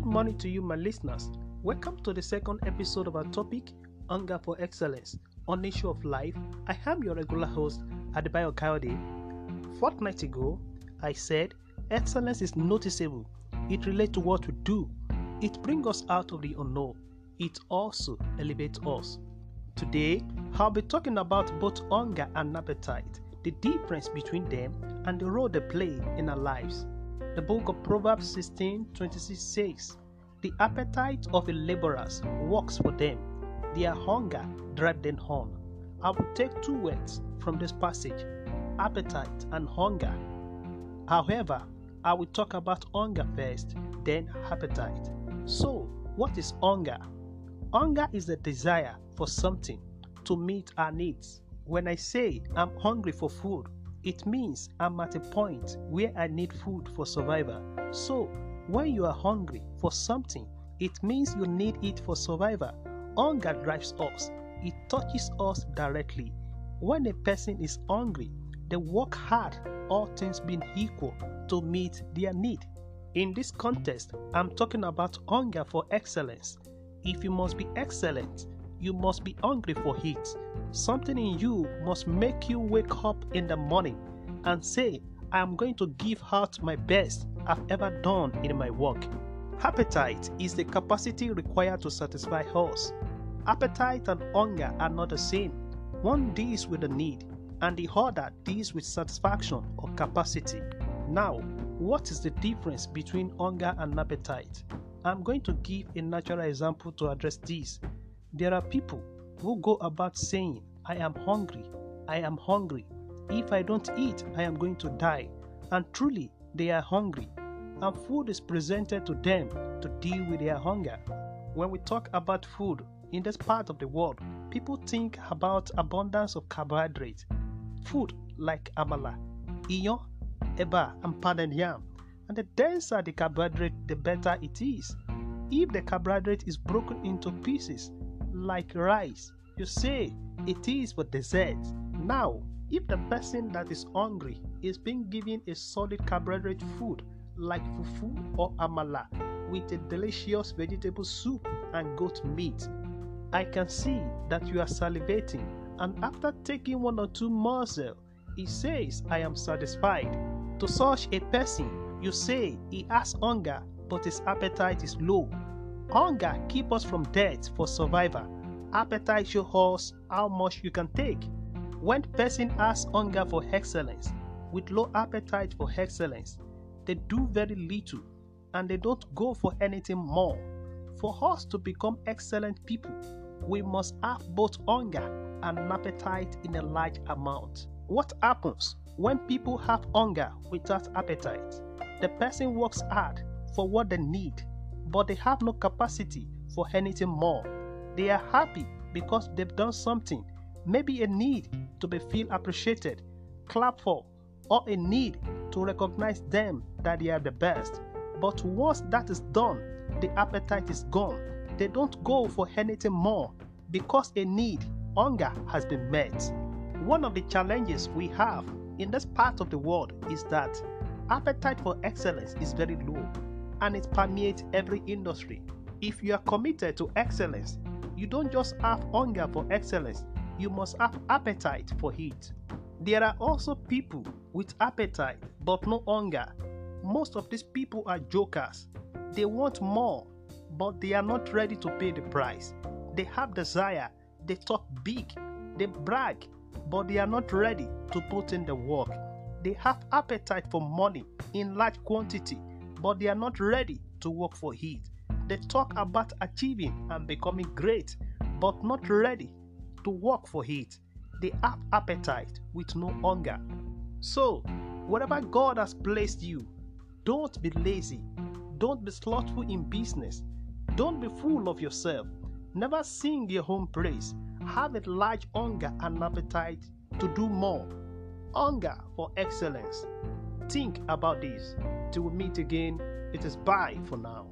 Good morning to you, my listeners. Welcome to the second episode of our topic, Hunger for Excellence, on Issue of Life. I am your regular host, Adebayo Coyote. Fortnight ago, I said excellence is noticeable. It relates to what we do. It brings us out of the unknown. It also elevates us. Today, I'll be talking about both hunger and appetite, the difference between them, and the role they play in our lives. The book of Proverbs 16 26 says, The appetite of the laborers works for them, their hunger drives them on. I will take two words from this passage appetite and hunger. However, I will talk about hunger first, then appetite. So, what is hunger? Hunger is the desire for something to meet our needs. When I say I'm hungry for food, it means I'm at a point where I need food for survival. So, when you are hungry for something, it means you need it for survival. Hunger drives us, it touches us directly. When a person is hungry, they work hard, all things being equal, to meet their need. In this context, I'm talking about hunger for excellence. If you must be excellent, you must be hungry for it. Something in you must make you wake up in the morning and say, I am going to give out my best I've ever done in my work. Appetite is the capacity required to satisfy us. Appetite and hunger are not the same. One deals with the need, and the other deals with satisfaction or capacity. Now, what is the difference between hunger and appetite? I'm going to give a natural example to address this. There are people who go about saying, I am hungry, I am hungry. If I don't eat, I am going to die. And truly, they are hungry. And food is presented to them to deal with their hunger. When we talk about food in this part of the world, people think about abundance of carbohydrate. Food like amala, iyo, eba, and pounded yam. And the denser the carbohydrate, the better it is. If the carbohydrate is broken into pieces, like rice, you say it is for dessert. Now, if the person that is hungry is being given a solid carbohydrate food like fufu or amala with a delicious vegetable soup and goat meat, I can see that you are salivating, and after taking one or two morsels, he says, I am satisfied. To such a person, you say he has hunger, but his appetite is low. Hunger keeps us from death for survival. Appetite shows us how much you can take. When person has hunger for excellence, with low appetite for excellence, they do very little and they don't go for anything more. For us to become excellent people, we must have both hunger and appetite in a large amount. What happens when people have hunger without appetite? The person works hard for what they need, but they have no capacity for anything more. They are happy because they've done something, maybe a need to be feel appreciated, clap for, or a need to recognize them that they are the best. But once that is done, the appetite is gone. They don't go for anything more because a need, hunger, has been met. One of the challenges we have in this part of the world is that appetite for excellence is very low and it permeates every industry. If you are committed to excellence, you don't just have hunger for excellence, you must have appetite for it. There are also people with appetite but no hunger. Most of these people are jokers. They want more, but they are not ready to pay the price. They have desire, they talk big, they brag, but they are not ready to put in the work. They have appetite for money in large quantity, but they are not ready to work for it. They talk about achieving and becoming great, but not ready to work for it. They have appetite with no hunger. So, wherever God has placed you, don't be lazy. Don't be slothful in business. Don't be full of yourself. Never sing your own praise. Have a large hunger and appetite to do more. Hunger for excellence. Think about this. Till we meet again, it is bye for now.